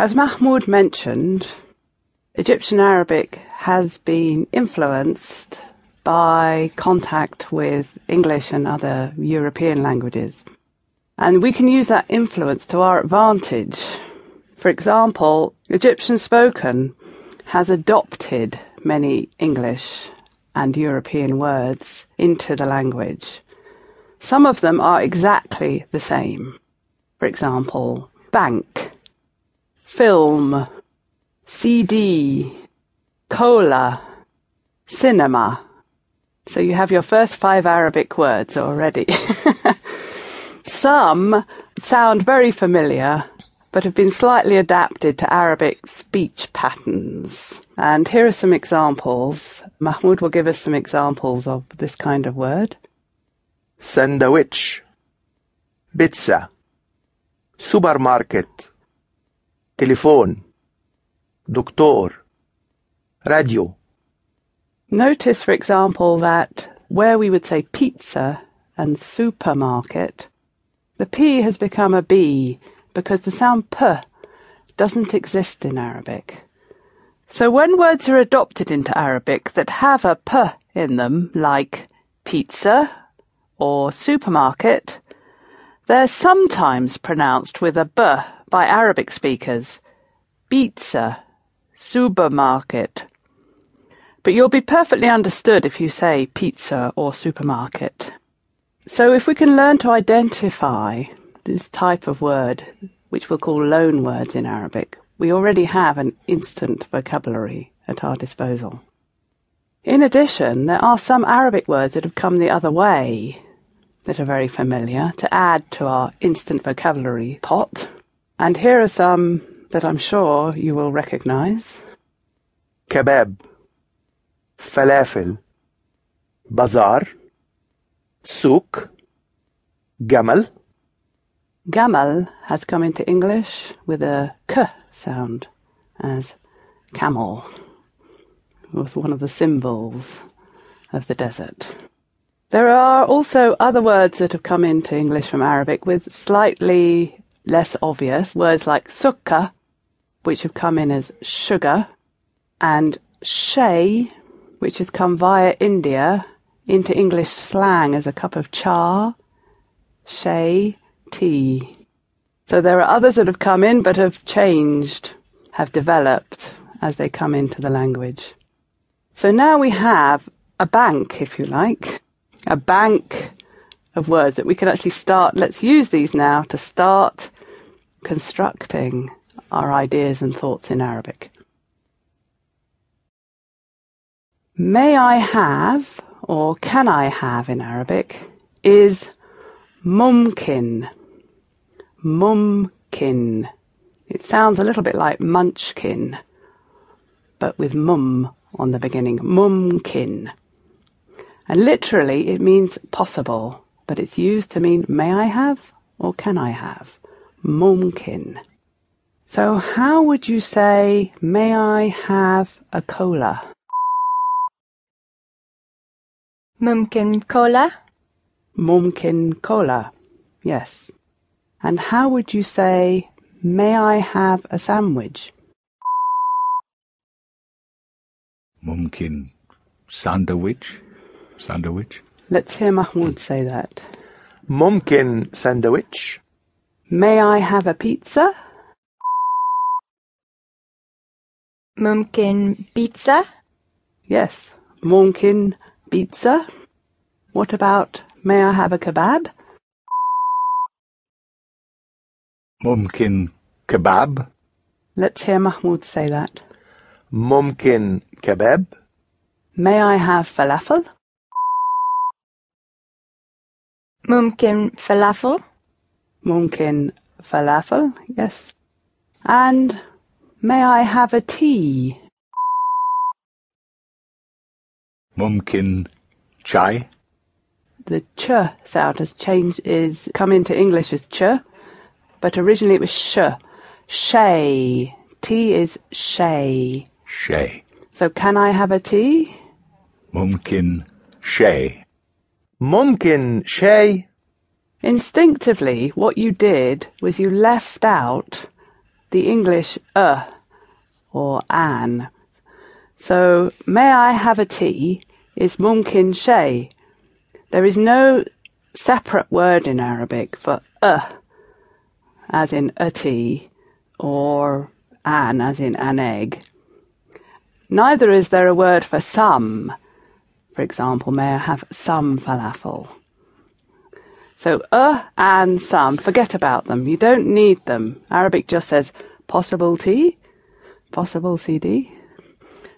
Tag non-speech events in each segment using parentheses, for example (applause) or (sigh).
As Mahmoud mentioned, Egyptian Arabic has been influenced by contact with English and other European languages. And we can use that influence to our advantage. For example, Egyptian spoken has adopted many English and European words into the language. Some of them are exactly the same. For example, bank, film, CD, cola, cinema. So you have your first five Arabic words already. (laughs) Some sound very familiar, but have been slightly adapted to Arabic speech patterns. And here are some examples. Mahmoud will give us some examples of this kind of word. Sandwich, pizza, supermarket, radio. Notice, for example, that where we would say pizza and supermarket, the P has become a B because the sound P doesn't exist in Arabic. So when words are adopted into Arabic that have a P in them, like pizza or supermarket, they're sometimes pronounced with a B by Arabic speakers. Pizza, supermarket. But you'll be perfectly understood if you say pizza or supermarket. So if we can learn to identify this type of word, which we'll call loan words in Arabic, we already have an instant vocabulary at our disposal. In addition, there are some Arabic words that have come the other way that are very familiar to add to our instant vocabulary pot. And here are some that I'm sure you will recognize. Kebab, falafel, bazaar, souk, gamal. Gamal has come into English with a k sound as camel. It was one of the symbols of the desert. There are also other words that have come into English from Arabic with slightly less obvious words like sukka, which have come in as sugar, and shay, which has come via India into English slang as a cup of cha, shay, tea. So there are others that have come in but have changed, have developed as they come into the language. So now we have a bank, if you like, a bank of words that we can actually start. Let's use these now to start constructing our ideas and thoughts in Arabic. May I have, or can I have in Arabic, is mumkin. Mumkin. It sounds a little bit like munchkin, but with mum on the beginning. Mumkin. And literally it means possible, but it's used to mean may I have or can I have. Mumkin. So how would you say may I have a cola? Mumkin cola? Mumkin cola, yes. And how would you say may I have a sandwich? Mumkin sandwich? Sandwich? Let's hear Mahmoud say that. ممكن sandwich, May I have a pizza? ممكن بيتزا Yes. Mumkin pizza. What about may I have a kebab? ممكن kebab Let's hear Mahmoud say that. ممكن kebab, May I have falafel? Mumkin falafel. Mumkin falafel, yes. And may I have a tea? Mumkin chai. The ch sound has changed, is come into English as ch, but originally it was sh. Shay. Tea is shay. Shay. So can I have a tea? Mumkin shay. ممكن شاي, Instinctively, what you did was you left out the English uh or an. So, may I have a tea is mumkin shay. There is no separate word in Arabic for uh, as in a tea, or an as in an egg. Neither is there a word for some. For example, may I have some falafel? So, uh and some, forget about them. You don't need them. Arabic just says possible tea, possible CD.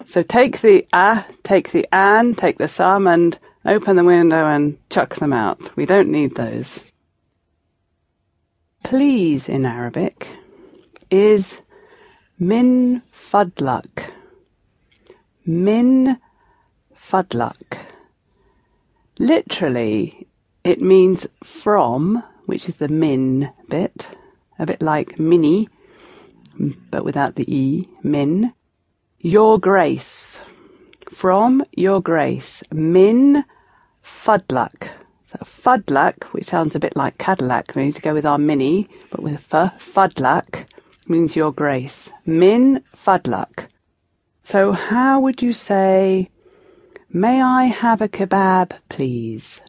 So take the ah, take the an, take the some, and open the window and chuck them out. We don't need those. Please in Arabic is min fadlak. Min fadlak. Literally, it means from, which is the min bit, a bit like mini, but without the e, min. Your grace. From your grace. Min fadlak. So fadlak, which sounds a bit like Cadillac, we need to go with our mini, but with f, fadlak means your grace. Min fadlak. So how would you say, May I have a kebab, please?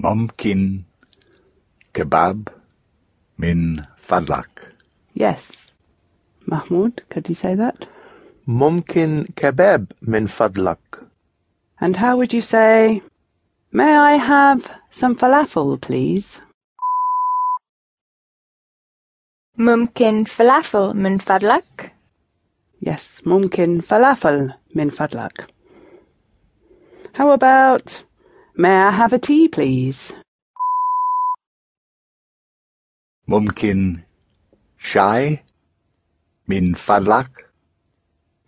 Mumkin kebab min fadlak. Yes. Mahmoud, could you say that? Mumkin kebab min fadlak. And how would you say, May I have some falafel, please? Mumkin falafel min fadlak. Yes, mumkin falafel, min fadlak. How about, may I have a tea, please? Mumkin shy, min fadlak.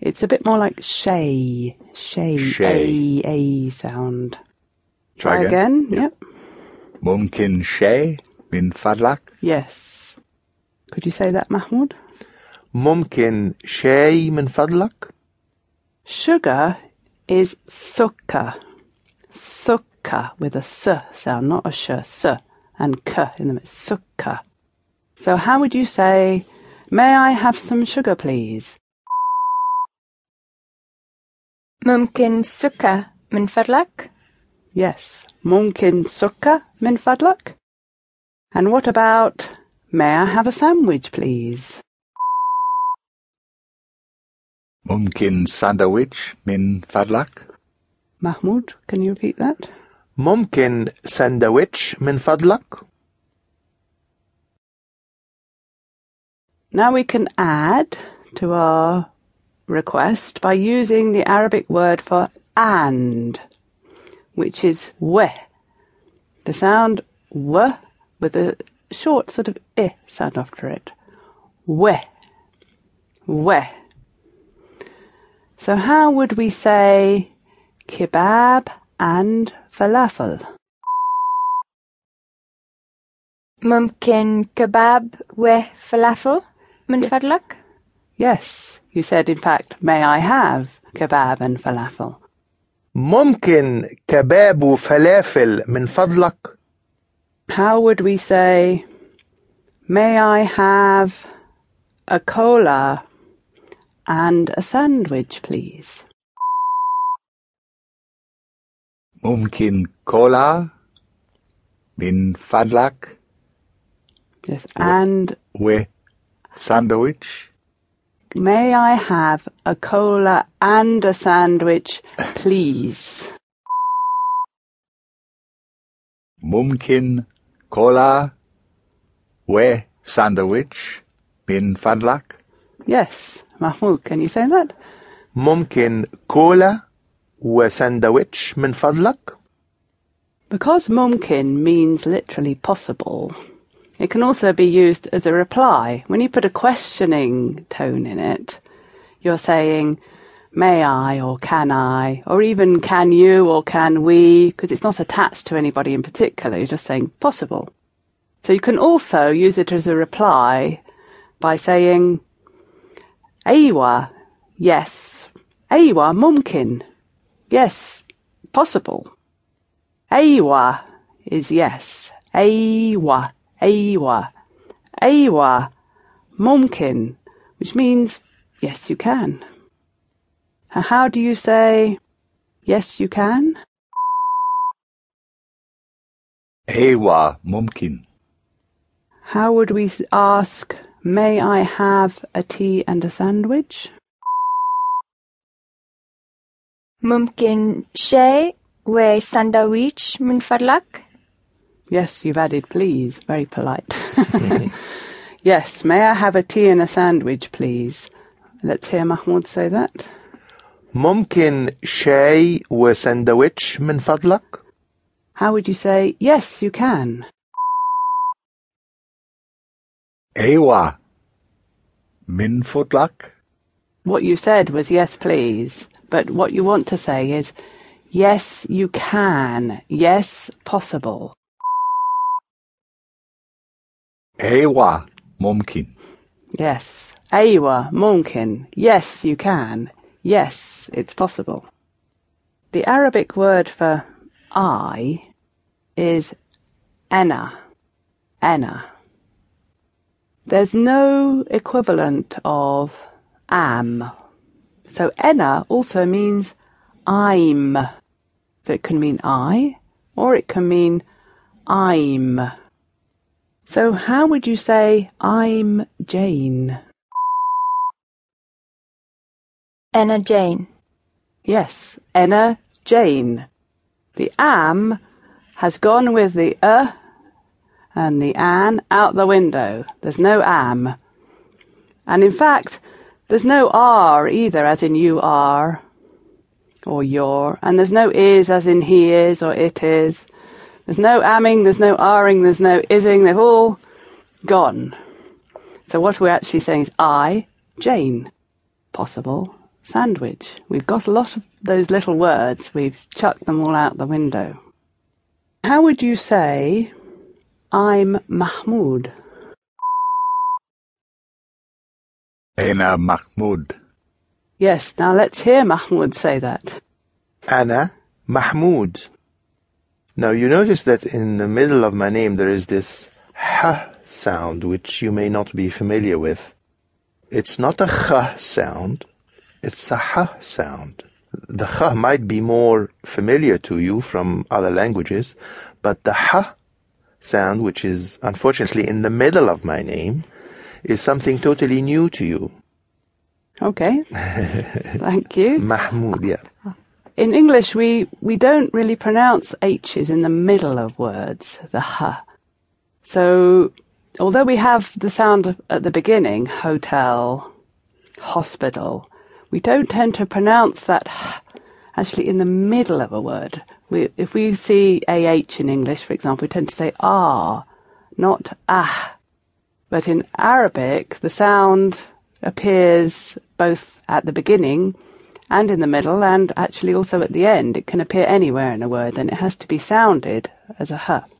It's a bit more like shay, shay, shay. A, a sound. Try, Try again. again. Yep. Mumkin shay, min fadlak. Yes. Could you say that, Mahmoud? ممكن شاي من فضلك Sugar is sukkar. Sukkar with a s sound, not a sh, s, and k in the middle. Sukkar. So how would you say, may I have some sugar, please? ممكن سكر من فضلك Yes. ممكن sukkar min fadlak? And what about, may I have a sandwich, please? Mumkin sandwich min fadlak? Mahmoud, can you repeat that? Mumkin sandwich min fadlak? Now we can add to our request by using the Arabic word for and, which is we. The sound w with a short sort of i sound after it. We. We. So how would we say kebab and falafel? ممكن كباب وفلافل من فضلك Yes, you said in fact, may I have kebab and falafel? ممكن كباب وفلافل من فضلك How would we say, may I have a cola and a sandwich, please. Mumkin cola, min fadlak. Yes, and we sandwich. May I have a cola and a sandwich, please? Mumkin cola, we sandwich, min fadlak. Yes, Mahmoud, can you say that? ممكن كولا وسندويتش من فضلك Because mumkin means literally possible, it can also be used as a reply. When you put a questioning tone in it, you're saying, may I or can I, or even can you or can we, because it's not attached to anybody in particular, you're just saying possible. So you can also use it as a reply by saying, Aywa, yes. Aywa, mumkin. Yes, possible. Aywa is yes. Aywa, aywa. Aywa, mumkin, which means yes, you can. How do you say yes, you can? Ewa mumkin. How would we ask, may I have a tea and a sandwich? ممكن شاي وساندويتش من فضلك Yes, you've added please. Very polite. (laughs) (laughs) yes, may I have a tea and a sandwich, please? Let's hear Mahmoud say that. ممكن شاي وسندويتش من فضلك How would you say, yes, you can? Ewa min fodlak. What you said was yes, please. But what you want to say is, yes, you can. Yes, possible. Ewa mumkin. Yes. Aywa, mumkin. Yes, you can. Yes, it's possible. The Arabic word for I is ana. Ana. There's no equivalent of am. So enna also means I'm. So it can mean I or it can mean I'm. So how would you say I'm Jane? Enna Jane. Yes, Enna Jane. The am has gone with the uh, and the an out the window. There's no am. And in fact, there's no r either, as in you are or you're, and there's no is as in he is or it is. There's no amming, there's no r-ing, there's no ising, they've all gone. So what we're actually saying is I, Jane. Possible sandwich. We've got a lot of those little words. We've chucked them all out the window. How would you say, I'm Mahmoud. Ana Mahmoud. Yes, now let's hear Mahmoud say that. Ana Mahmoud. Now you notice that in the middle of my name there is this ha sound which you may not be familiar with. It's not a kh sound, it's a ha sound. The kh might be more familiar to you from other languages, but the ha sound, which is unfortunately in the middle of my name, is something totally new to you. Okay. (laughs) Thank you. Mahmoud, yeah. In English, we, we don't really pronounce H's in the middle of words, the h. So, although we have the sound at the beginning, hotel, hospital, we don't tend to pronounce that h actually in the middle of a word. We, if we see AH in English, for example, we tend to say ah, not ah. But in Arabic, the sound appears both at the beginning and in the middle and actually also at the end. It can appear anywhere in a word and it has to be sounded as a h.